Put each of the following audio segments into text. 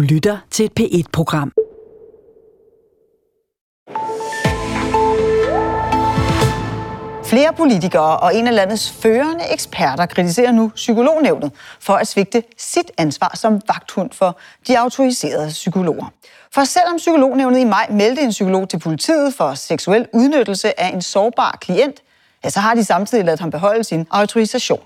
Du lytter til et P1-program. Flere politikere og en af landets førende eksperter kritiserer nu psykolognævnet for at svigte sit ansvar som vagthund for de autoriserede psykologer. For selvom psykolognævnet i maj meldte en psykolog til politiet for seksuel udnyttelse af en sårbar klient, ja, så har de samtidig ladet ham beholde sin autorisation.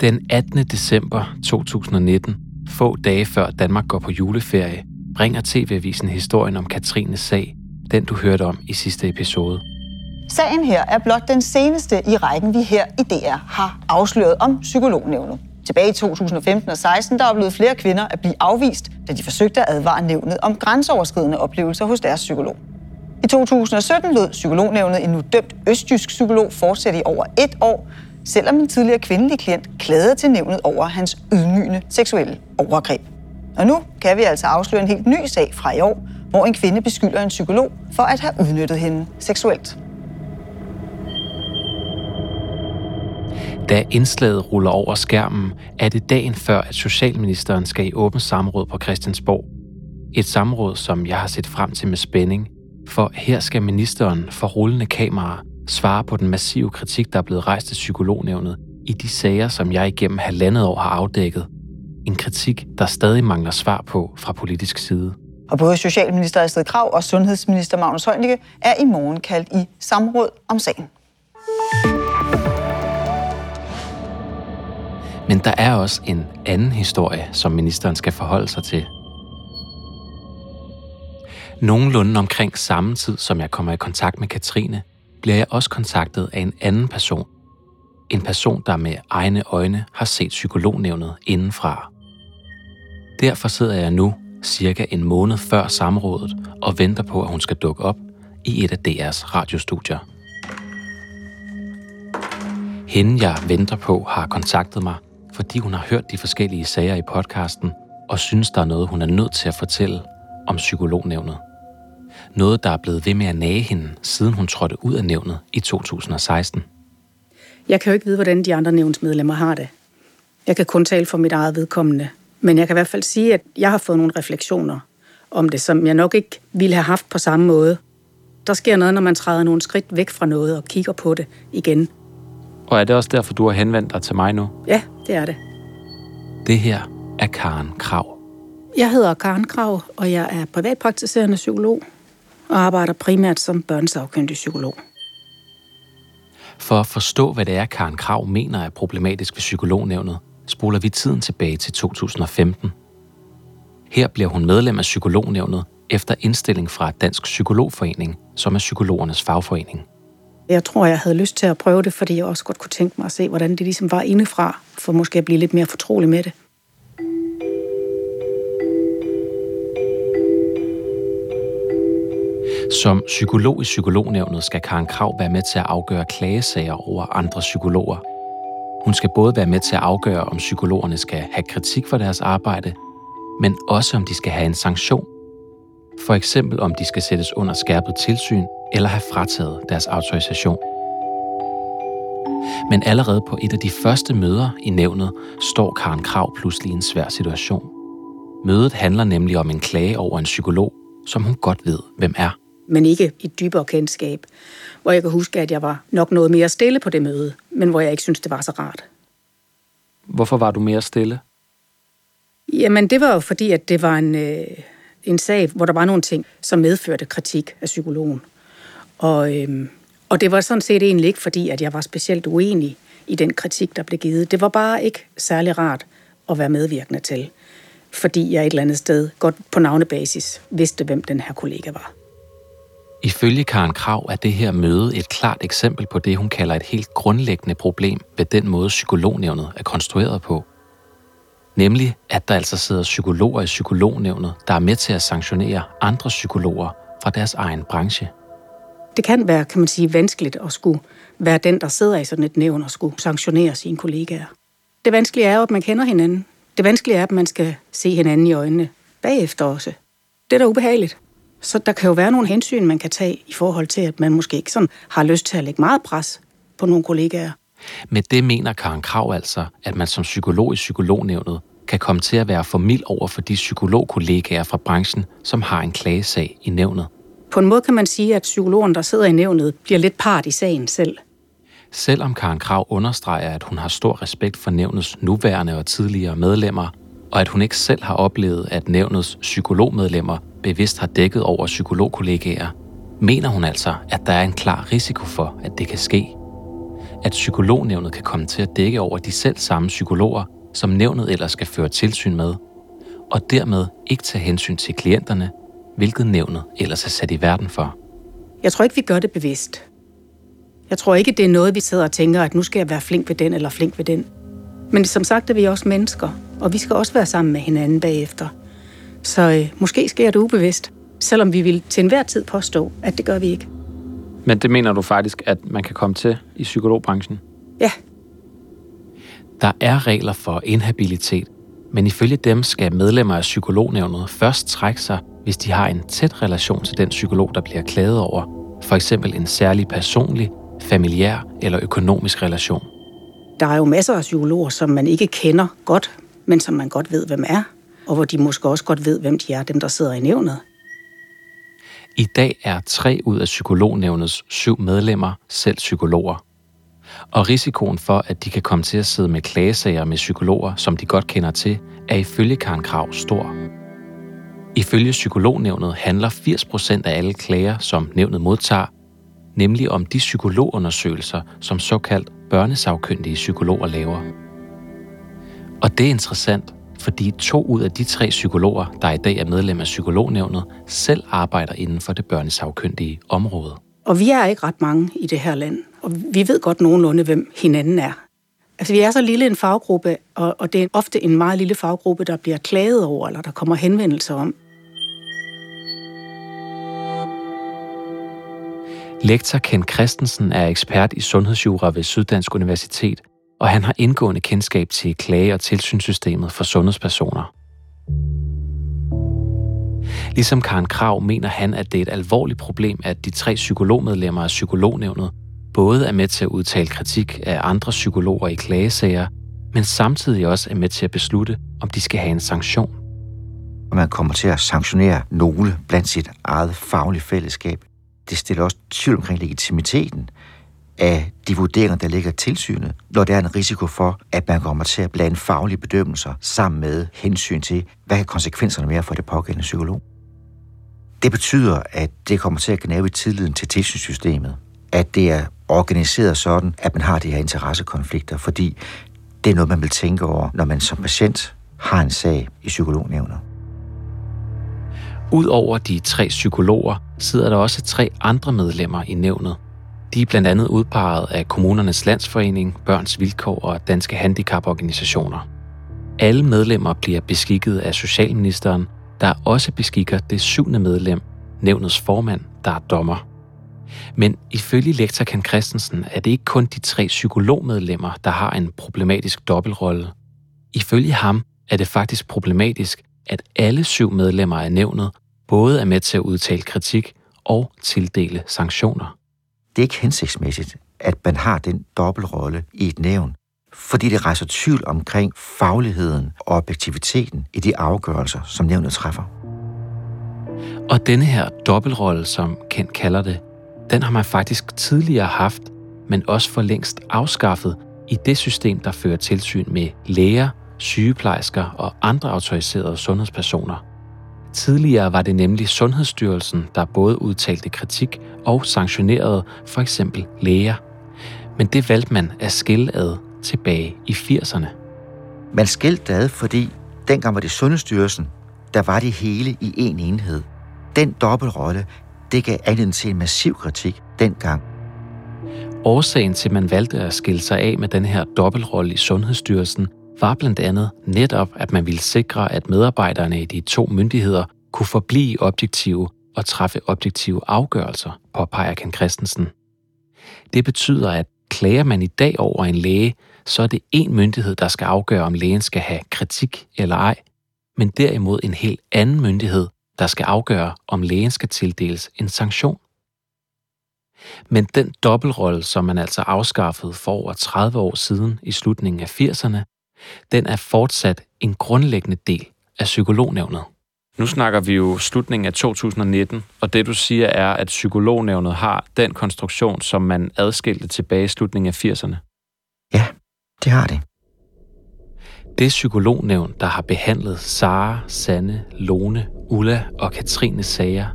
Den 18. december 2019, få dage før Danmark går på juleferie, bringer TV-avisen historien om Katrines sag, den du hørte om i sidste episode. Sagen her er blot den seneste i rækken, vi her i DR har afsløret om psykolognævnet. Tilbage i 2015 og 16 der oplevede flere kvinder at blive afvist, da de forsøgte at advare nævnet om grænseoverskridende oplevelser hos deres psykolog. I 2017 lød psykolognævnet en nu dømt østjysk psykolog fortsætte i over et år, selvom en tidligere kvindelig klient klagede til nævnet over hans ydmygende seksuelle overgreb. Og nu kan vi altså afsløre en helt ny sag fra i år, hvor en kvinde beskylder en psykolog for at have udnyttet hende seksuelt. Da indslaget ruller over skærmen, er det dagen før, at Socialministeren skal i åbent samråd på Christiansborg. Et samråd, som jeg har set frem til med spænding, for her skal ministeren for rullende kamera svare på den massive kritik, der er blevet rejst af psykolognævnet i de sager, som jeg igennem halvandet år har afdækket. En kritik, der stadig mangler svar på fra politisk side. Og både Socialminister Astrid Krav og Sundhedsminister Magnus Heunicke er i morgen kaldt i samråd om sagen. Men der er også en anden historie, som ministeren skal forholde sig til. Nogenlunde omkring samme tid, som jeg kommer i kontakt med Katrine, bliver jeg også kontaktet af en anden person. En person, der med egne øjne har set psykolognævnet indenfra. Derfor sidder jeg nu, cirka en måned før samrådet, og venter på, at hun skal dukke op i et af DR's radiostudier. Hende, jeg venter på, har kontaktet mig, fordi hun har hørt de forskellige sager i podcasten, og synes, der er noget, hun er nødt til at fortælle om psykolognævnet. Noget, der er blevet ved med at nage hende, siden hun trådte ud af nævnet i 2016. Jeg kan jo ikke vide, hvordan de andre nævnsmedlemmer har det. Jeg kan kun tale for mit eget vedkommende. Men jeg kan i hvert fald sige, at jeg har fået nogle refleksioner om det, som jeg nok ikke ville have haft på samme måde. Der sker noget, når man træder nogle skridt væk fra noget og kigger på det igen. Og er det også derfor, du har henvendt dig til mig nu? Ja, det er det. Det her er Karen Krav. Jeg hedder Karen Krav, og jeg er privatpraktiserende psykolog og arbejder primært som børnesagkyndig psykolog. For at forstå, hvad det er, Karen Krav mener er problematisk ved psykolognævnet, spoler vi tiden tilbage til 2015. Her bliver hun medlem af psykolognævnet efter indstilling fra Dansk Psykologforening, som er psykologernes fagforening. Jeg tror, jeg havde lyst til at prøve det, fordi jeg også godt kunne tænke mig at se, hvordan det ligesom var indefra, for måske at blive lidt mere fortrolig med det. Som psykolog i psykolognævnet skal Karen Krav være med til at afgøre klagesager over andre psykologer. Hun skal både være med til at afgøre, om psykologerne skal have kritik for deres arbejde, men også om de skal have en sanktion. For eksempel om de skal sættes under skærpet tilsyn eller have frataget deres autorisation. Men allerede på et af de første møder i nævnet står Karen Krav pludselig i en svær situation. Mødet handler nemlig om en klage over en psykolog, som hun godt ved, hvem er. Men ikke i dybere kendskab, hvor jeg kan huske, at jeg var nok noget mere stille på det møde, men hvor jeg ikke synes, det var så rart. Hvorfor var du mere stille? Jamen, det var jo fordi, at det var en, øh, en sag, hvor der var nogle ting, som medførte kritik af psykologen. Og, øhm, og det var sådan set egentlig ikke fordi, at jeg var specielt uenig i den kritik, der blev givet. Det var bare ikke særlig rart at være medvirkende til, fordi jeg et eller andet sted, godt på navnebasis, vidste, hvem den her kollega var. Ifølge Karen Krav er det her møde et klart eksempel på det, hun kalder et helt grundlæggende problem ved den måde, psykolognævnet er konstrueret på. Nemlig, at der altså sidder psykologer i psykolognævnet, der er med til at sanktionere andre psykologer fra deres egen branche. Det kan være, kan man sige, vanskeligt at skulle være den, der sidder i sådan et nævn og skulle sanktionere sine kollegaer. Det vanskelige er jo, at man kender hinanden. Det vanskelige er, at man skal se hinanden i øjnene bagefter også. Det er da ubehageligt. Så der kan jo være nogle hensyn, man kan tage i forhold til, at man måske ikke sådan har lyst til at lægge meget pres på nogle kollegaer. Med det mener Karen Krav altså, at man som psykolog i psykolognævnet kan komme til at være for mild over for de psykologkollegaer fra branchen, som har en klagesag i nævnet. På en måde kan man sige, at psykologen, der sidder i nævnet, bliver lidt part i sagen selv. Selvom Karen Krav understreger, at hun har stor respekt for nævnets nuværende og tidligere medlemmer, og at hun ikke selv har oplevet, at nævnets psykologmedlemmer bevidst har dækket over psykologkollegaer, mener hun altså, at der er en klar risiko for, at det kan ske. At psykolognævnet kan komme til at dække over de selv samme psykologer, som nævnet ellers skal føre tilsyn med, og dermed ikke tage hensyn til klienterne, hvilket nævnet ellers er sat i verden for. Jeg tror ikke, vi gør det bevidst. Jeg tror ikke, det er noget, vi sidder og tænker, at nu skal jeg være flink ved den eller flink ved den. Men som sagt er vi også mennesker, og vi skal også være sammen med hinanden bagefter. Så øh, måske sker det ubevidst, selvom vi vil til enhver tid påstå, at det gør vi ikke. Men det mener du faktisk, at man kan komme til i psykologbranchen? Ja. Der er regler for inhabilitet, men ifølge dem skal medlemmer af psykolognævnet først trække sig, hvis de har en tæt relation til den psykolog, der bliver klaget over. For eksempel en særlig personlig, familiær eller økonomisk relation. Der er jo masser af psykologer, som man ikke kender godt, men som man godt ved, hvem er, og hvor de måske også godt ved, hvem de er, dem der sidder i nævnet. I dag er tre ud af psykolognævnets syv medlemmer selv psykologer. Og risikoen for, at de kan komme til at sidde med klagesager med psykologer, som de godt kender til, er ifølge Karen Krav stor. Ifølge psykolognævnet handler 80% af alle klager, som nævnet modtager, nemlig om de psykologundersøgelser, som såkaldt børnesagkyndige psykologer laver. Og det er interessant, fordi to ud af de tre psykologer, der i dag er medlem af psykolognævnet, selv arbejder inden for det børnesagkyndige område. Og vi er ikke ret mange i det her land, og vi ved godt nogenlunde, hvem hinanden er. Altså, vi er så lille en faggruppe, og, og det er ofte en meget lille faggruppe, der bliver klaget over, eller der kommer henvendelser om. Lektor Ken Christensen er ekspert i sundhedsjura ved Syddansk Universitet, og han har indgående kendskab til klage- og tilsynssystemet for sundhedspersoner. Ligesom Karen Krav mener han, at det er et alvorligt problem, at de tre psykologmedlemmer af psykolognævnet både er med til at udtale kritik af andre psykologer i klagesager, men samtidig også er med til at beslutte, om de skal have en sanktion. Man kommer til at sanktionere nogle blandt sit eget faglige fællesskab. Det stiller også tvivl omkring legitimiteten af de vurderinger, der ligger tilsynet, når der er en risiko for, at man kommer til at blande faglige bedømmelser sammen med hensyn til, hvad kan konsekvenserne være for det pågældende psykolog. Det betyder, at det kommer til at gnave i tilliden til tilsynssystemet, at det er organiseret sådan, at man har de her interessekonflikter, fordi det er noget, man vil tænke over, når man som patient har en sag i psykolognævnet. Udover de tre psykologer sidder der også tre andre medlemmer i nævnet. De er blandt andet udpeget af Kommunernes Landsforening, Børns Vilkår og Danske Handicaporganisationer. Alle medlemmer bliver beskikket af Socialministeren, der også beskikker det syvende medlem, nævnets formand, der er dommer. Men ifølge lektor Ken Christensen er det ikke kun de tre psykologmedlemmer, der har en problematisk dobbeltrolle. Ifølge ham er det faktisk problematisk, at alle syv medlemmer af nævnet både er med til at udtale kritik og tildele sanktioner. Det er ikke hensigtsmæssigt, at man har den dobbeltrolle i et nævn, fordi det rejser tvivl omkring fagligheden og objektiviteten i de afgørelser, som nævnet træffer. Og denne her dobbeltrolle, som Kent kalder det, den har man faktisk tidligere haft, men også for længst afskaffet i det system, der fører tilsyn med læger, sygeplejersker og andre autoriserede sundhedspersoner. Tidligere var det nemlig Sundhedsstyrelsen, der både udtalte kritik og sanktionerede for eksempel læger. Men det valgte man at skille ad tilbage i 80'erne. Man skilte ad, fordi dengang var det Sundhedsstyrelsen, der var det hele i en enhed. Den dobbeltrolle, det gav anledning til en massiv kritik dengang. Årsagen til, at man valgte at skille sig af med den her dobbeltrolle i Sundhedsstyrelsen, var blandt andet netop, at man ville sikre, at medarbejderne i de to myndigheder kunne forblive objektive og træffe objektive afgørelser, påpeger Ken Christensen. Det betyder, at klager man i dag over en læge, så er det én myndighed, der skal afgøre, om lægen skal have kritik eller ej, men derimod en helt anden myndighed, der skal afgøre, om lægen skal tildeles en sanktion. Men den dobbeltrolle, som man altså afskaffede for over 30 år siden i slutningen af 80'erne, den er fortsat en grundlæggende del af psykolognævnet. Nu snakker vi jo slutningen af 2019, og det du siger er, at psykolognævnet har den konstruktion, som man adskilte tilbage i slutningen af 80'erne. Ja, det har det. Det psykolognævn, der har behandlet Sara, Sanne, Lone, Ulla og Katrines sager,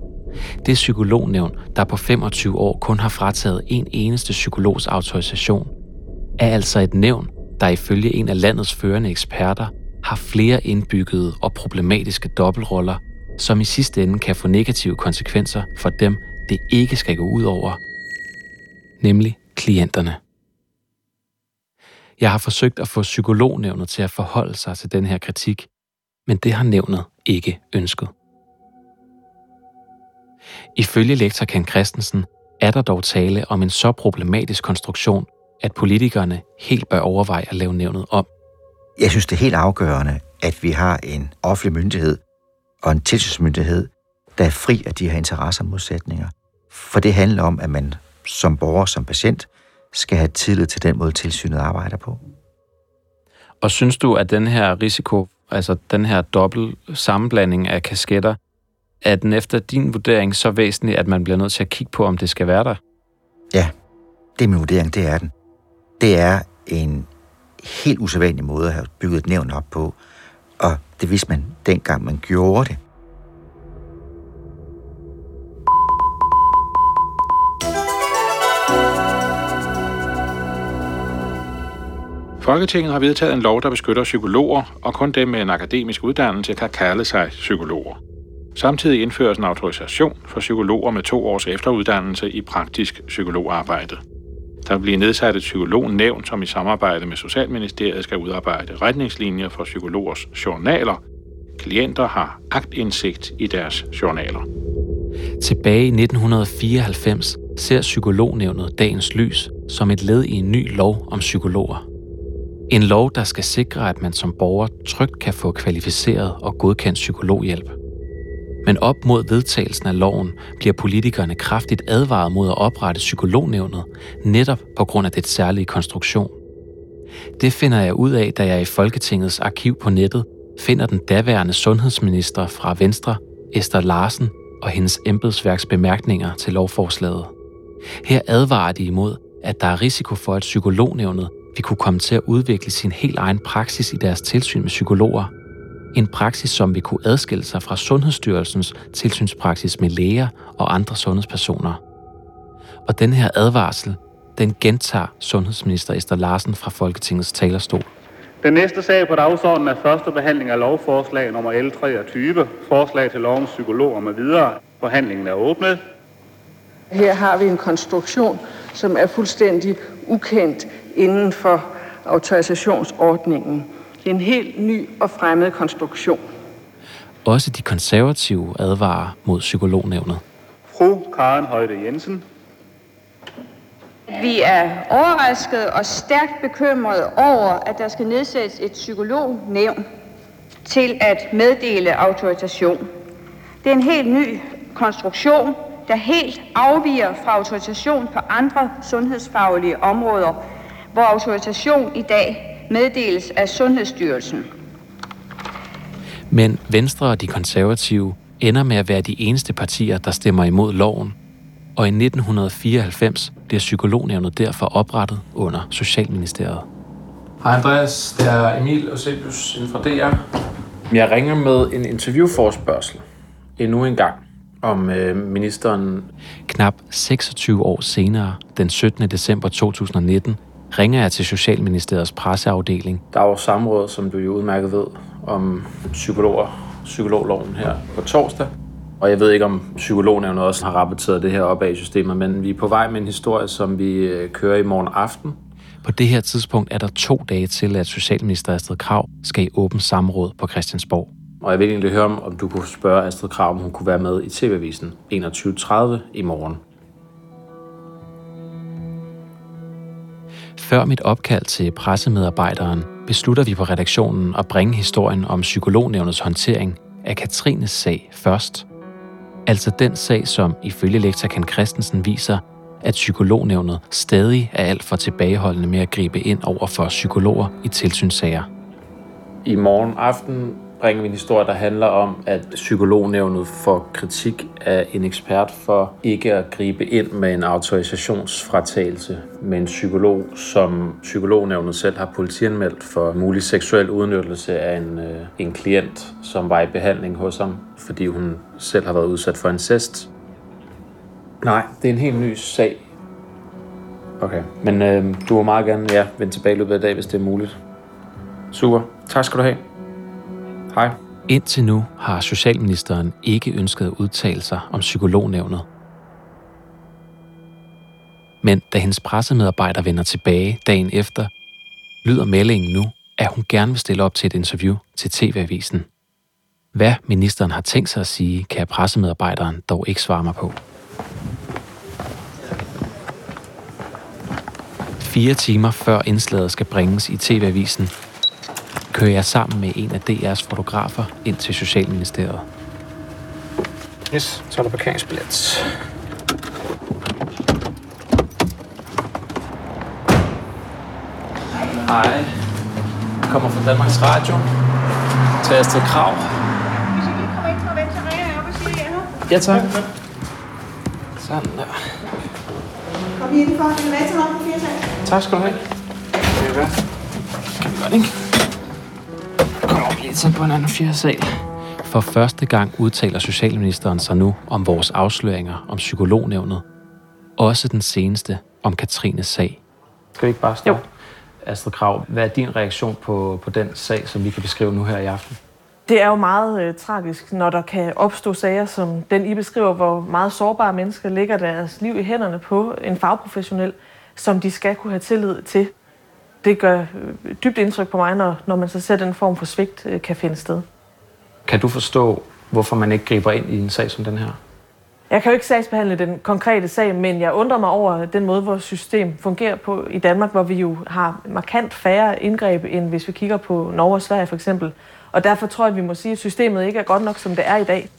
det psykolognævn, der på 25 år kun har frataget en eneste psykologs autorisation, er altså et nævn, der ifølge en af landets førende eksperter har flere indbyggede og problematiske dobbeltroller, som i sidste ende kan få negative konsekvenser for dem, det ikke skal gå ud over, nemlig klienterne. Jeg har forsøgt at få psykolognævnet til at forholde sig til den her kritik, men det har nævnet ikke ønsket. Ifølge lektor Ken Christensen er der dog tale om en så problematisk konstruktion, at politikerne helt bør overveje at lave nævnet om. Jeg synes, det er helt afgørende, at vi har en offentlig myndighed og en tilsynsmyndighed, der er fri af de her interesser og modsætninger. For det handler om, at man som borger, som patient, skal have tillid til den måde, tilsynet arbejder på. Og synes du, at den her risiko, altså den her dobbelt sammenblanding af kasketter, er den efter din vurdering så væsentlig, at man bliver nødt til at kigge på, om det skal være der? Ja, det er min vurdering, det er den. Det er en helt usædvanlig måde at have bygget et nævn op på, og det vidste man dengang, man gjorde det. Folketinget har vedtaget en lov, der beskytter psykologer, og kun dem med en akademisk uddannelse kan kalde sig psykologer. Samtidig indføres en autorisation for psykologer med to års efteruddannelse i praktisk psykologarbejde. Der vil blive nedsat et psykolognævn, som i samarbejde med Socialministeriet skal udarbejde retningslinjer for psykologers journaler. Klienter har agtindsigt i deres journaler. Tilbage i 1994 ser psykolognævnet dagens lys som et led i en ny lov om psykologer. En lov, der skal sikre, at man som borger trygt kan få kvalificeret og godkendt psykologhjælp. Men op mod vedtagelsen af loven bliver politikerne kraftigt advaret mod at oprette psykolognævnet, netop på grund af det særlige konstruktion. Det finder jeg ud af, da jeg i Folketingets arkiv på nettet finder den daværende sundhedsminister fra Venstre, Esther Larsen, og hendes embedsværks bemærkninger til lovforslaget. Her advarer de imod, at der er risiko for, at psykolognævnet vil kunne komme til at udvikle sin helt egen praksis i deres tilsyn med psykologer. En praksis, som vil kunne adskille sig fra Sundhedsstyrelsens tilsynspraksis med læger og andre sundhedspersoner. Og den her advarsel, den gentager sundhedsminister Esther Larsen fra Folketingets talerstol. Den næste sag på dagsordenen er første behandling af lovforslag nummer L23, forslag til lov om psykologer med videre. Forhandlingen er åbnet. Her har vi en konstruktion, som er fuldstændig ukendt inden for autorisationsordningen. Det er en helt ny og fremmed konstruktion. Også de konservative advarer mod psykolognævnet. Fru Karen Højde Jensen. Vi er overrasket og stærkt bekymrede over, at der skal nedsættes et psykolognævn til at meddele autorisation. Det er en helt ny konstruktion, der helt afviger fra autorisation på andre sundhedsfaglige områder, hvor autorisation i dag meddeles af Sundhedsstyrelsen. Men Venstre og de konservative ender med at være de eneste partier, der stemmer imod loven. Og i 1994 bliver psykolognævnet derfor oprettet under Socialministeriet. Hej Andreas, det er Emil Eusebius inden fra DR. Jeg ringer med en interviewforspørgsel endnu en gang om øh, ministeren. Knap 26 år senere, den 17. december 2019, ringer jeg til Socialministeriets presseafdeling. Der er jo samråd, som du jo udmærket ved, om psykologer, psykologloven her på torsdag. Og jeg ved ikke, om psykolognævnet også har rapporteret det her op af systemet, men vi er på vej med en historie, som vi øh, kører i morgen aften. På det her tidspunkt er der to dage til, at Socialminister Astrid Krav skal i åben samråd på Christiansborg. Og jeg vil egentlig høre, om du kunne spørge Astrid Krav, om hun kunne være med i TV-avisen 21.30 i morgen. Før mit opkald til pressemedarbejderen, beslutter vi på redaktionen at bringe historien om psykolognævnets håndtering af Katrines sag først. Altså den sag, som ifølge lektor Ken Christensen viser, at psykolognævnet stadig er alt for tilbageholdende med at gribe ind over for psykologer i tilsynssager. I morgen aften bringer vi en historie, der handler om, at psykolognævnet får kritik af en ekspert for ikke at gribe ind med en autorisationsfratagelse med en psykolog, som psykolognævnet selv har politianmeldt for mulig seksuel udnyttelse af en, øh, en klient, som var i behandling hos ham, fordi hun selv har været udsat for incest. Nej, det er en helt ny sag. Okay, men øh, du må meget gerne ja, vende tilbage i løbet af dag, hvis det er muligt. Super. Tak skal du have. Hej. Indtil nu har Socialministeren ikke ønsket at udtale sig om psykolognævnet. Men da hendes pressemedarbejder vender tilbage dagen efter, lyder meldingen nu, at hun gerne vil stille op til et interview til TV-avisen. Hvad ministeren har tænkt sig at sige, kan pressemedarbejderen dog ikke svare mig på. Fire timer før indslaget skal bringes i TV-avisen, kører jeg sammen med en af DR's fotografer ind til Socialministeriet. Yes, så er der parkeringsbillet. Hej. Jeg kommer fra Danmarks Radio. Til Astrid Krav. Ja, tak. Sådan der. Kom lige indenfor. Elevatoren op på fire sal. Tak skal du have. Det er hvad? Kan vi godt, ikke? Til på en anden fjerde sal. For første gang udtaler Socialministeren sig nu om vores afsløringer om psykolognævnet. Også den seneste om Katrines sag. Skal vi ikke bare starte? Jo. Astrid Krav, hvad er din reaktion på, på den sag, som vi kan beskrive nu her i aften? Det er jo meget øh, tragisk, når der kan opstå sager, som den I beskriver, hvor meget sårbare mennesker lægger deres liv i hænderne på en fagprofessionel, som de skal kunne have tillid til. Det gør øh, dybt indtryk på mig, når, når man så ser den form for svigt øh, kan finde sted. Kan du forstå, hvorfor man ikke griber ind i en sag som den her? Jeg kan jo ikke sagsbehandle den konkrete sag, men jeg undrer mig over den måde, vores system fungerer på i Danmark, hvor vi jo har markant færre indgreb, end hvis vi kigger på Norge og Sverige for eksempel. Og derfor tror jeg, at vi må sige, at systemet ikke er godt nok, som det er i dag.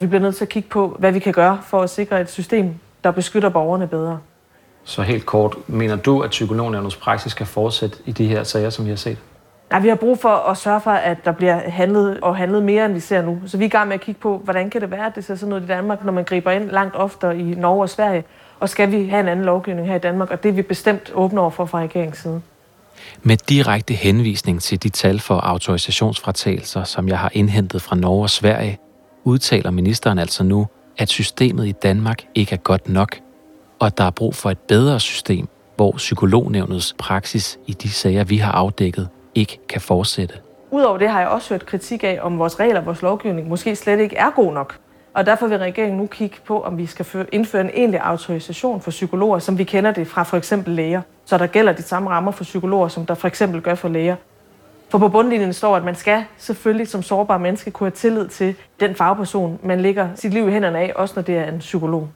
Vi bliver nødt til at kigge på, hvad vi kan gøre for at sikre et system, der beskytter borgerne bedre. Så helt kort, mener du, at psykolognævnets praksis skal fortsætte i de her sager, som vi har set? Nej, vi har brug for at sørge for, at der bliver handlet og handlet mere, end vi ser nu. Så vi er i gang med at kigge på, hvordan kan det være, at det ser sådan ud i Danmark, når man griber ind langt oftere i Norge og Sverige. Og skal vi have en anden lovgivning her i Danmark? Og det er vi bestemt åbne over for fra regeringens side. Med direkte henvisning til de tal for autorisationsfratagelser, som jeg har indhentet fra Norge og Sverige, udtaler ministeren altså nu, at systemet i Danmark ikke er godt nok, og at der er brug for et bedre system, hvor psykolognævnets praksis i de sager, vi har afdækket, ikke kan fortsætte. Udover det har jeg også hørt kritik af, om vores regler og vores lovgivning måske slet ikke er god nok. Og derfor vil regeringen nu kigge på, om vi skal indføre en egentlig autorisation for psykologer, som vi kender det fra for eksempel læger. Så der gælder de samme rammer for psykologer, som der for eksempel gør for læger. For på bundlinjen står, at man skal selvfølgelig som sårbar menneske kunne have tillid til den fagperson, man lægger sit liv i hænderne af, også når det er en psykolog.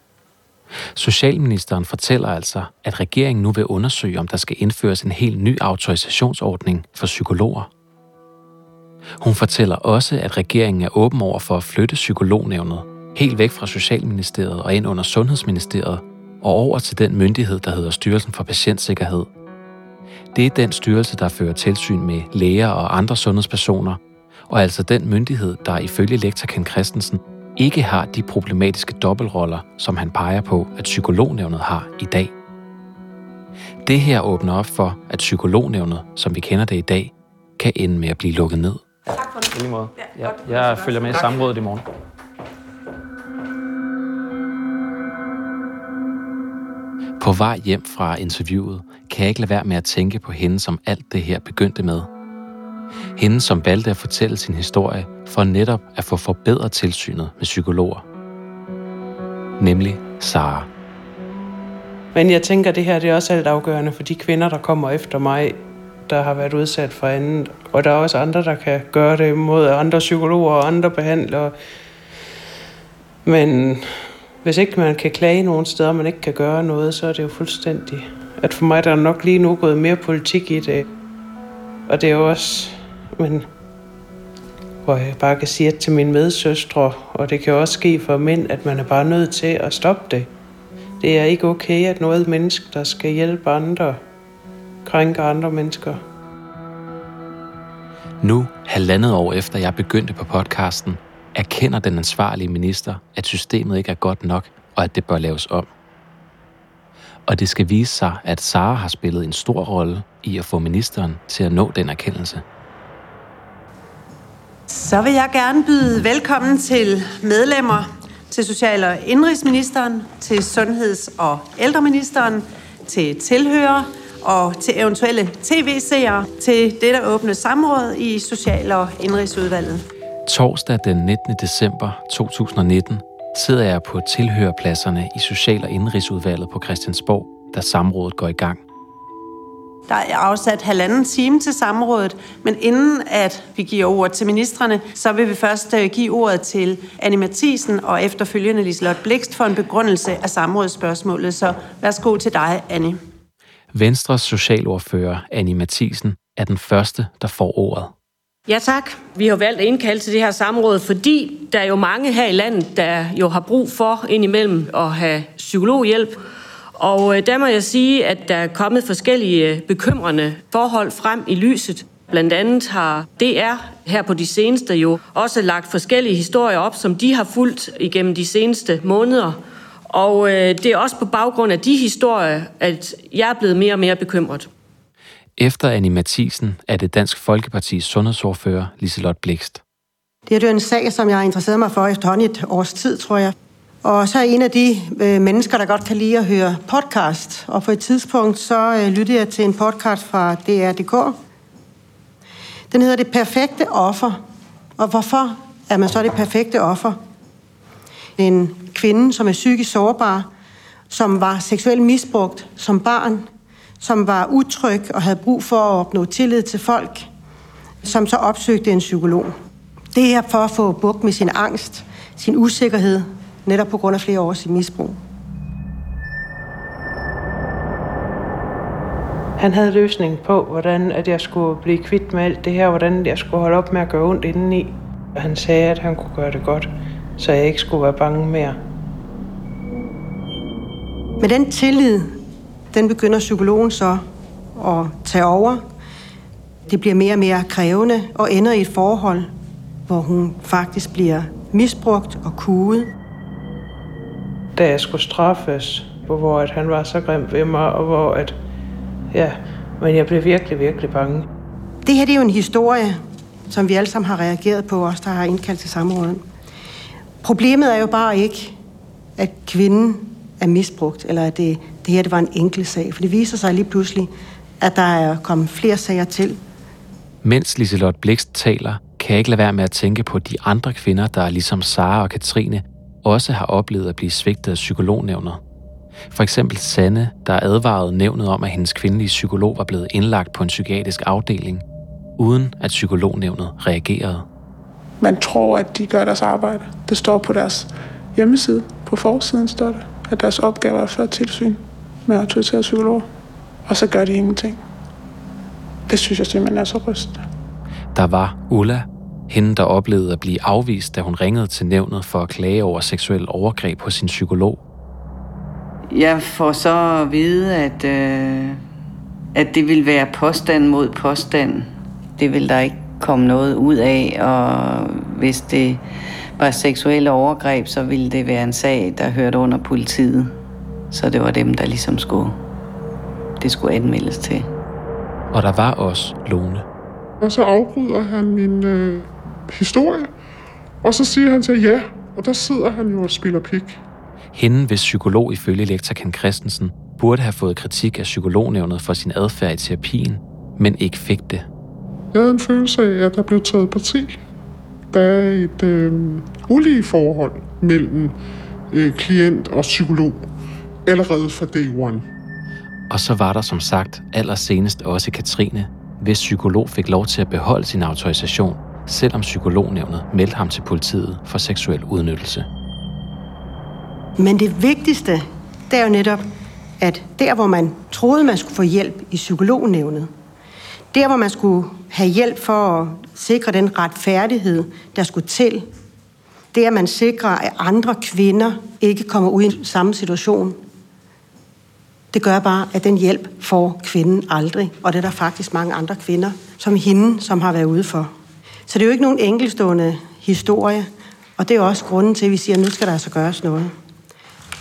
Socialministeren fortæller altså, at regeringen nu vil undersøge, om der skal indføres en helt ny autorisationsordning for psykologer. Hun fortæller også, at regeringen er åben over for at flytte psykolognævnet helt væk fra Socialministeriet og ind under Sundhedsministeriet og over til den myndighed, der hedder Styrelsen for Patientsikkerhed. Det er den styrelse, der fører tilsyn med læger og andre sundhedspersoner, og altså den myndighed, der ifølge lektor Ken Christensen ikke har de problematiske dobbeltroller, som han peger på, at psykolognævnet har i dag. Det her åbner op for, at psykolognævnet, som vi kender det i dag, kan ende med at blive lukket ned. Tak for det. Måde. Ja, jeg følger med i samrådet i morgen. På vej hjem fra interviewet kan jeg ikke lade være med at tænke på hende, som alt det her begyndte med. Hende, som valgte at fortælle sin historie for netop at få forbedret tilsynet med psykologer. Nemlig Sara. Men jeg tænker, at det her det er også alt afgørende for de kvinder, der kommer efter mig, der har været udsat for andet. Og der er også andre, der kan gøre det mod andre psykologer og andre behandlere. Men hvis ikke man kan klage nogen steder, og man ikke kan gøre noget, så er det jo fuldstændig... At for mig der er nok lige nu gået mere politik i det. Og det er jo også... Men hvor jeg bare kan sige til mine medsøstre, og det kan også ske for mænd, at man er bare nødt til at stoppe det. Det er ikke okay, at noget menneske, der skal hjælpe andre, krænker andre mennesker. Nu, halvandet år efter jeg begyndte på podcasten, erkender den ansvarlige minister, at systemet ikke er godt nok, og at det bør laves om. Og det skal vise sig, at Sara har spillet en stor rolle i at få ministeren til at nå den erkendelse. Så vil jeg gerne byde velkommen til medlemmer, til Social- og Indrigsministeren, til Sundheds- og Ældreministeren, til tilhører og til eventuelle tv-seere til det, der åbne samråd i Social- og Indrigsudvalget. Torsdag den 19. december 2019 sidder jeg på tilhørerpladserne i Social- og Indrigsudvalget på Christiansborg, da samrådet går i gang. Der er afsat halvanden time til samrådet, men inden at vi giver ordet til ministerne, så vil vi først øh, give ordet til Annie Mathisen og efterfølgende Liselotte Blikst for en begrundelse af samrådsspørgsmålet. Så værsgo til dig, Annie. Venstres socialordfører Annie Mathisen er den første, der får ordet. Ja tak. Vi har valgt at indkalde til det her samråd, fordi der er jo mange her i landet, der jo har brug for indimellem at have psykologhjælp. Og øh, der må jeg sige, at der er kommet forskellige øh, bekymrende forhold frem i lyset. Blandt andet har DR her på de seneste jo også lagt forskellige historier op, som de har fulgt igennem de seneste måneder. Og øh, det er også på baggrund af de historier, at jeg er blevet mere og mere bekymret. Efter Annie Mathisen er det Dansk Folkepartis sundhedsordfører Liselotte Blikst. Det er jo en sag, som jeg har interesseret mig for efterhånden et års tid, tror jeg. Og så er en af de øh, mennesker, der godt kan lide at høre podcast. Og på et tidspunkt, så øh, lyttede jeg til en podcast fra DR.dk. Den hedder Det Perfekte Offer. Og hvorfor er man så det perfekte offer? En kvinde, som er psykisk sårbar, som var seksuelt misbrugt som barn, som var utryg og havde brug for at opnå tillid til folk, som så opsøgte en psykolog. Det er for at få bukt med sin angst, sin usikkerhed, netop på grund af flere års misbrug. Han havde løsning på, hvordan at jeg skulle blive kvitt med alt det her, hvordan jeg skulle holde op med at gøre ondt indeni. Og han sagde, at han kunne gøre det godt, så jeg ikke skulle være bange mere. Med den tillid, den begynder psykologen så at tage over. Det bliver mere og mere krævende og ender i et forhold, hvor hun faktisk bliver misbrugt og kuget. Da jeg skulle straffes, hvor at han var så grim ved mig, og hvor at, ja, men jeg blev virkelig, virkelig bange. Det her det er jo en historie, som vi alle sammen har reageret på, os der har indkaldt til samråden. Problemet er jo bare ikke, at kvinden er misbrugt, eller at det, det her det var en enkelt sag. For det viser sig lige pludselig, at der er kommet flere sager til. Mens Liselotte Blikst taler, kan jeg ikke lade være med at tænke på de andre kvinder, der ligesom Sara og Katrine også har oplevet at blive svigtet af psykolognævnet. For eksempel Sanne, der advarede nævnet om, at hendes kvindelige psykolog var blevet indlagt på en psykiatrisk afdeling, uden at psykolognævnet reagerede. Man tror, at de gør deres arbejde. Det står på deres hjemmeside. På forsiden står det, at deres opgave er at føre tilsyn med autoriserede psykologer. Og så gør de ingenting. Det synes jeg simpelthen er så rystende. Der var Ulla, hende der oplevede at blive afvist, da hun ringede til nævnet for at klage over seksuel overgreb på sin psykolog. Jeg får så at vide, at, øh, at det vil være påstand mod påstand. Det vil der ikke komme noget ud af, og hvis det var seksuelle overgreb, så ville det være en sag, der hørte under politiet. Så det var dem, der ligesom skulle, det skulle anmeldes til. Og der var også Lone. Og så afbryder han min øh, historie, og så siger han til ja, og der sidder han jo og spiller pik. Hende, hvis psykolog ifølge lektor Ken Christensen, burde have fået kritik af psykolognævnet for sin adfærd i terapien, men ikke fik det. Jeg havde en følelse af, at der blev taget parti. Der er et øh, ulige forhold mellem øh, klient og psykolog allerede fra day one. Og så var der som sagt allersenest også Katrine, hvis psykolog fik lov til at beholde sin autorisation, selvom psykolognævnet meldte ham til politiet for seksuel udnyttelse. Men det vigtigste, det er jo netop, at der, hvor man troede, man skulle få hjælp i psykolognævnet, der, hvor man skulle have hjælp for at sikre den retfærdighed, der skulle til, det er, at man sikrer, at andre kvinder ikke kommer ud i samme situation. Det gør bare, at den hjælp får kvinden aldrig, og det er der faktisk mange andre kvinder, som hende, som har været ude for. Så det er jo ikke nogen enkelstående historie, og det er også grunden til, at vi siger, at nu skal der altså gøres noget.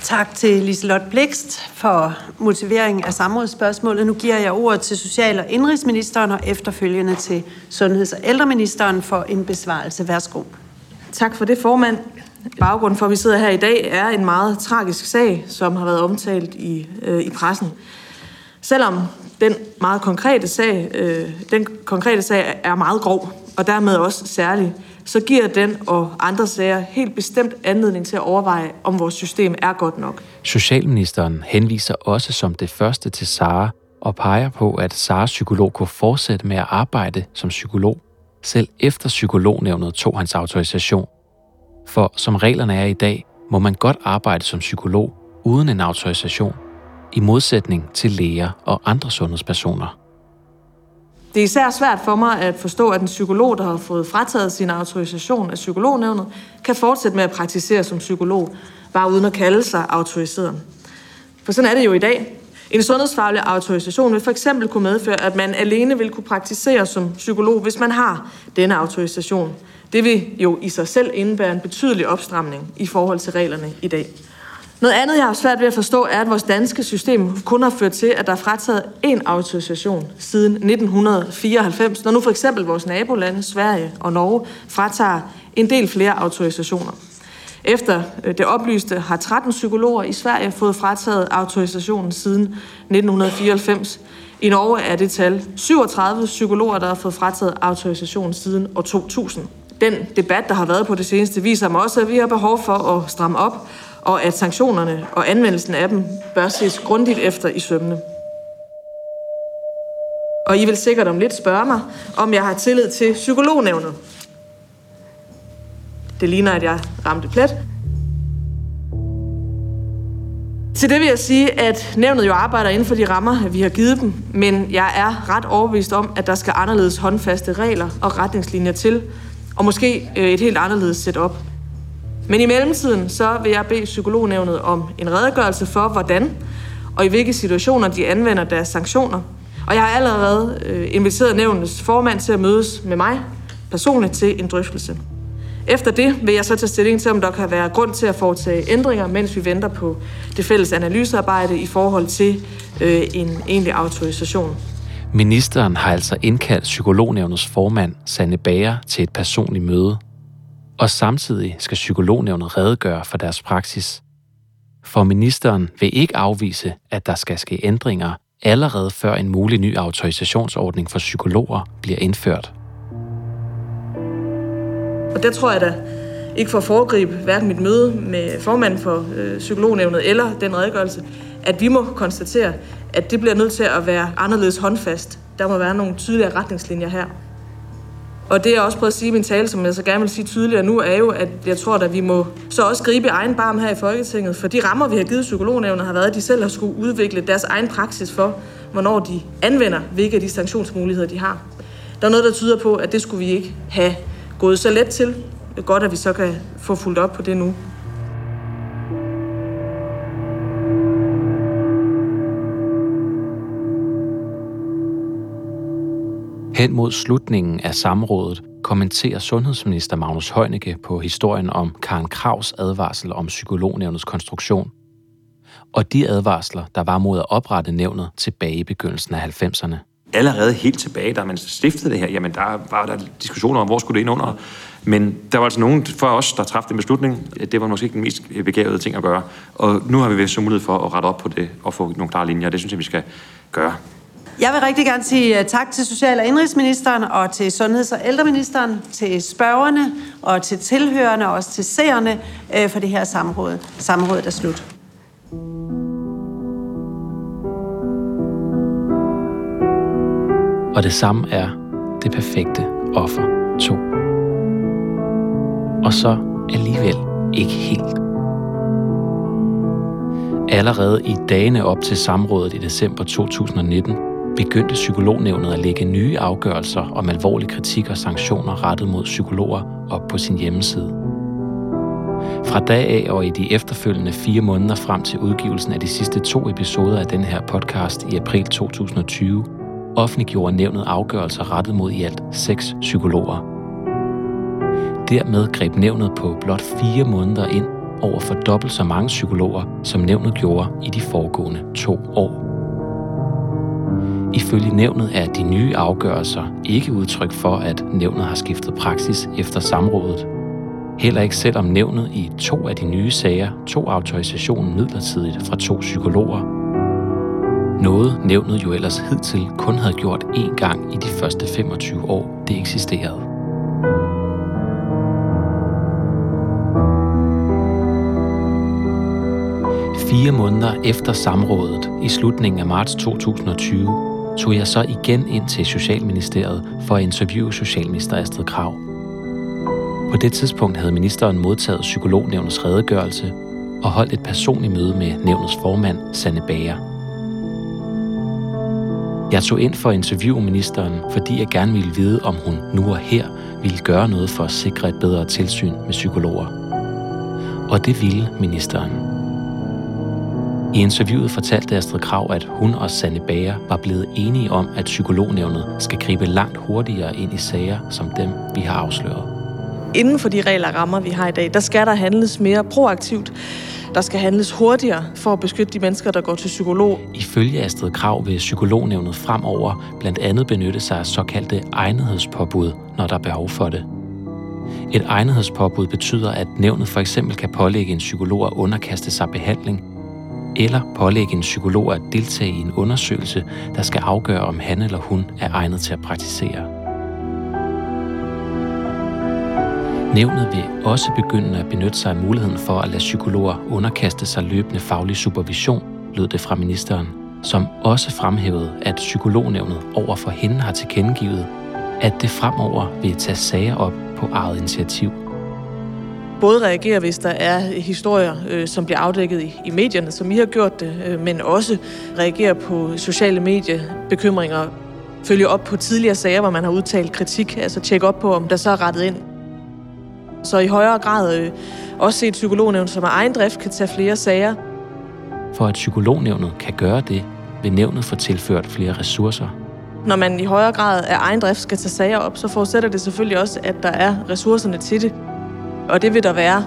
Tak til Liselotte Blikst for motivering af samrådsspørgsmålet. Nu giver jeg ordet til Social- og Indrigsministeren og efterfølgende til Sundheds- og Ældreministeren for en besvarelse. Værsgo. Tak for det, formand. Baggrunden for, at vi sidder her i dag, er en meget tragisk sag, som har været omtalt i, øh, i pressen. Selvom den meget konkrete sag, øh, den konkrete sag er meget grov, og dermed også særlig, så giver den og andre sager helt bestemt anledning til at overveje, om vores system er godt nok. Socialministeren henviser også som det første til Sara og peger på, at Saras psykolog kunne fortsætte med at arbejde som psykolog, selv efter psykolognævnet tog hans autorisation. For som reglerne er i dag, må man godt arbejde som psykolog uden en autorisation, i modsætning til læger og andre sundhedspersoner. Det er især svært for mig at forstå, at en psykolog, der har fået frataget sin autorisation af psykolognævnet, kan fortsætte med at praktisere som psykolog, bare uden at kalde sig autoriseret. For sådan er det jo i dag. En sundhedsfaglig autorisation vil for eksempel kunne medføre, at man alene vil kunne praktisere som psykolog, hvis man har denne autorisation. Det vil jo i sig selv indebære en betydelig opstramning i forhold til reglerne i dag. Noget andet, jeg har svært ved at forstå, er, at vores danske system kun har ført til, at der er frataget én autorisation siden 1994, når nu for eksempel vores nabolande, Sverige og Norge, fratager en del flere autorisationer. Efter øh, det oplyste har 13 psykologer i Sverige fået frataget autorisationen siden 1994. I Norge er det tal 37 psykologer, der har fået frataget autorisationen siden år 2000. Den debat, der har været på det seneste, viser mig også, at vi har behov for at stramme op og at sanktionerne og anvendelsen af dem bør ses grundigt efter i sømne. Og I vil sikkert om lidt spørge mig, om jeg har tillid til psykolognævnet. Det ligner, at jeg ramte plet. Til det vil jeg sige, at nævnet jo arbejder inden for de rammer, vi har givet dem, men jeg er ret overbevist om, at der skal anderledes håndfaste regler og retningslinjer til, og måske øh, et helt anderledes setup. Men i mellemtiden så vil jeg bede psykolognævnet om en redegørelse for, hvordan og i hvilke situationer de anvender deres sanktioner. Og jeg har allerede øh, inviteret nævnets formand til at mødes med mig personligt til en drøftelse. Efter det vil jeg så tage stilling til, om der kan være grund til at foretage ændringer, mens vi venter på det fælles analysearbejde i forhold til øh, en egentlig autorisation. Ministeren har altså indkaldt psykolognævnets formand, Sanne Bager, til et personligt møde. Og samtidig skal psykolognævnet redegøre for deres praksis. For ministeren vil ikke afvise, at der skal ske ændringer allerede før en mulig ny autorisationsordning for psykologer bliver indført. Og der tror jeg da, ikke for at foregribe hverken mit møde med formanden for øh, psykolognævnet eller den redegørelse, at vi må konstatere, at det bliver nødt til at være anderledes håndfast. Der må være nogle tydelige retningslinjer her. Og det jeg også prøvet at sige i min tale, som jeg så gerne vil sige tydeligere nu, er jo, at jeg tror, at vi må så også gribe egen barm her i Folketinget, for de rammer, vi har givet psykolognævnet, har været, at de selv har skulle udvikle deres egen praksis for, hvornår de anvender, hvilke af de sanktionsmuligheder, de har. Der er noget, der tyder på, at det skulle vi ikke have gået så let til. Det er godt, at vi så kan få fuldt op på det nu. Hen mod slutningen af samrådet kommenterer sundhedsminister Magnus Heunicke på historien om Karen Kravs advarsel om psykolognævnets konstruktion. Og de advarsler, der var mod at oprette nævnet tilbage i begyndelsen af 90'erne. Allerede helt tilbage, da man stiftede det her, jamen der var der diskussioner om, hvor skulle det ind under. Men der var altså nogen for os, der træffede en beslutning. Det var måske ikke den mest begavede ting at gøre. Og nu har vi så mulighed for at rette op på det og få nogle klare linjer. Det synes jeg, vi skal gøre. Jeg vil rigtig gerne sige øh, tak til Social- og Indrigsministeren og til Sundheds- og Ældreministeren, til spørgerne og til tilhørende og også til seerne øh, for det her samråd. Samrådet er slut. Og det samme er det perfekte offer 2. Og så alligevel ikke helt. Allerede i dagene op til samrådet i december 2019 begyndte psykolognævnet at lægge nye afgørelser om alvorlig kritik og sanktioner rettet mod psykologer op på sin hjemmeside. Fra dag af og i de efterfølgende fire måneder frem til udgivelsen af de sidste to episoder af den her podcast i april 2020, offentliggjorde nævnet afgørelser rettet mod i alt seks psykologer. Dermed greb nævnet på blot fire måneder ind over for dobbelt så mange psykologer, som nævnet gjorde i de foregående to år. Ifølge nævnet er de nye afgørelser ikke udtryk for, at nævnet har skiftet praksis efter samrådet. Heller ikke selvom nævnet i to af de nye sager tog autorisationen midlertidigt fra to psykologer. Noget nævnet jo ellers hidtil kun havde gjort én gang i de første 25 år, det eksisterede. Fire måneder efter samrådet i slutningen af marts 2020 tog jeg så igen ind til Socialministeriet for at interviewe Socialminister Astrid Krav. På det tidspunkt havde ministeren modtaget psykolognævnets redegørelse og holdt et personligt møde med nævnets formand, Sanne Bager. Jeg tog ind for at interviewe ministeren, fordi jeg gerne ville vide, om hun nu og her ville gøre noget for at sikre et bedre tilsyn med psykologer. Og det ville ministeren. I interviewet fortalte Astrid Krav, at hun og Sanne Bager var blevet enige om, at psykolognævnet skal gribe langt hurtigere ind i sager som dem, vi har afsløret. Inden for de regler og rammer, vi har i dag, der skal der handles mere proaktivt. Der skal handles hurtigere for at beskytte de mennesker, der går til psykolog. Ifølge Astrid Krav vil psykolognævnet fremover blandt andet benytte sig af såkaldte egnethedspåbud, når der er behov for det. Et egnethedspåbud betyder, at nævnet for eksempel kan pålægge en psykolog at underkaste sig behandling, eller pålægge en psykolog at deltage i en undersøgelse, der skal afgøre, om han eller hun er egnet til at praktisere. Nævnet vil også begynde at benytte sig af muligheden for at lade psykologer underkaste sig løbende faglig supervision, lød det fra ministeren, som også fremhævede, at psykolognævnet over for hende har tilkendegivet, at det fremover vil tage sager op på eget initiativ. Både reagere, hvis der er historier, øh, som bliver afdækket i, i medierne, som I har gjort det, øh, men også reagere på sociale mediebekymringer, følge op på tidligere sager, hvor man har udtalt kritik, altså tjekke op på, om der så er rettet ind. Så i højere grad øh, også se et psykolognævn, som af egen drift kan tage flere sager. For at psykolognævnet kan gøre det, vil nævnet få tilført flere ressourcer. Når man i højere grad af egen drift skal tage sager op, så forudsætter det selvfølgelig også, at der er ressourcerne til det. Og det vil der være.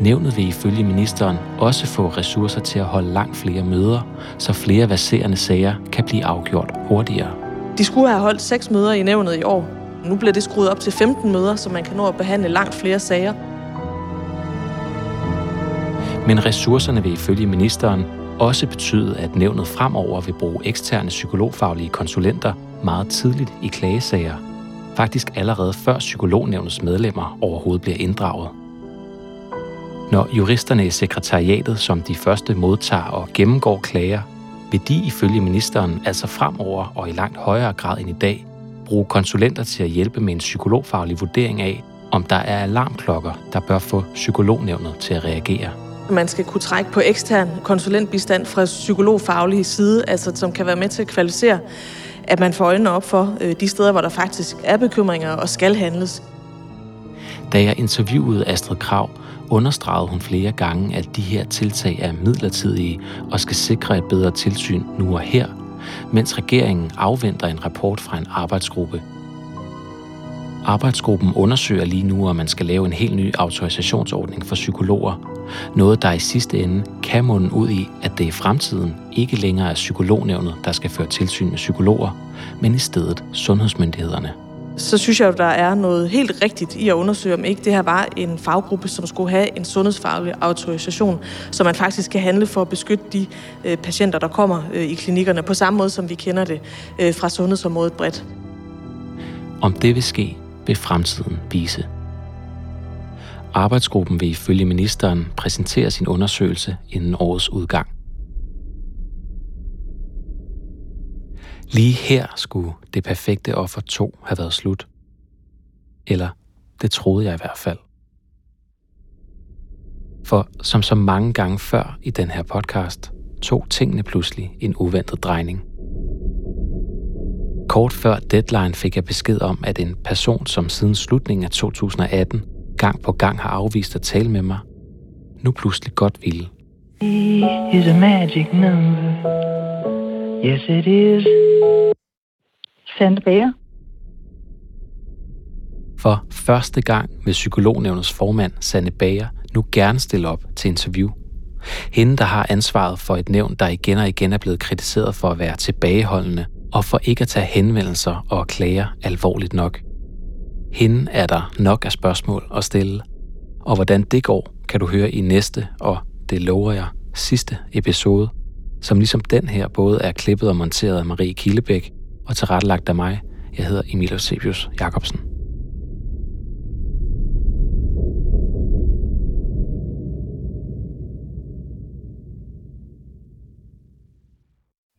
Nævnet vil ifølge ministeren også få ressourcer til at holde langt flere møder, så flere baserende sager kan blive afgjort hurtigere. De skulle have holdt seks møder i nævnet i år. Nu bliver det skruet op til 15 møder, så man kan nå at behandle langt flere sager. Men ressourcerne vil ifølge ministeren også betyde, at nævnet fremover vil bruge eksterne psykologfaglige konsulenter meget tidligt i klagesager. Faktisk allerede før psykolognævnets medlemmer overhovedet bliver inddraget. Når juristerne i sekretariatet som de første modtager og gennemgår klager, vil de ifølge ministeren altså fremover og i langt højere grad end i dag bruge konsulenter til at hjælpe med en psykologfaglig vurdering af, om der er alarmklokker, der bør få psykolognævnet til at reagere. Man skal kunne trække på ekstern konsulentbistand fra psykologfaglige side, altså som kan være med til at kvalificere, at man får øjnene op for øh, de steder, hvor der faktisk er bekymringer og skal handles. Da jeg interviewede Astrid Krav, understregede hun flere gange, at de her tiltag er midlertidige og skal sikre et bedre tilsyn nu og her, mens regeringen afventer en rapport fra en arbejdsgruppe. Arbejdsgruppen undersøger lige nu, om man skal lave en helt ny autorisationsordning for psykologer. Noget, der i sidste ende kan munde ud i, at det i fremtiden ikke længere er psykolognævnet, der skal føre tilsyn med psykologer, men i stedet sundhedsmyndighederne så synes jeg, at der er noget helt rigtigt i at undersøge, om ikke det her var en faggruppe, som skulle have en sundhedsfaglig autorisation, så man faktisk kan handle for at beskytte de øh, patienter, der kommer øh, i klinikkerne, på samme måde som vi kender det øh, fra sundhedsområdet bredt. Om det vil ske, vil fremtiden vise. Arbejdsgruppen vil ifølge ministeren præsentere sin undersøgelse inden årets udgang. Lige her skulle det perfekte offer 2 have været slut. Eller det troede jeg i hvert fald. For som så mange gange før i den her podcast, tog tingene pludselig en uventet drejning. Kort før deadline fik jeg besked om, at en person, som siden slutningen af 2018 gang på gang har afvist at tale med mig, nu pludselig godt ville. is a magic number. Yes, it is. Sande Bager. For første gang vil psykolognævnets formand, Sanne Bager, nu gerne stille op til interview. Hende, der har ansvaret for et nævn, der igen og igen er blevet kritiseret for at være tilbageholdende og for ikke at tage henvendelser og klager alvorligt nok. Hende er der nok af spørgsmål at stille. Og hvordan det går, kan du høre i næste, og det lover jeg, sidste episode, som ligesom den her både er klippet og monteret af Marie Kildebæk og tilrettelagt af mig. Jeg hedder Emil Eusebius Jacobsen.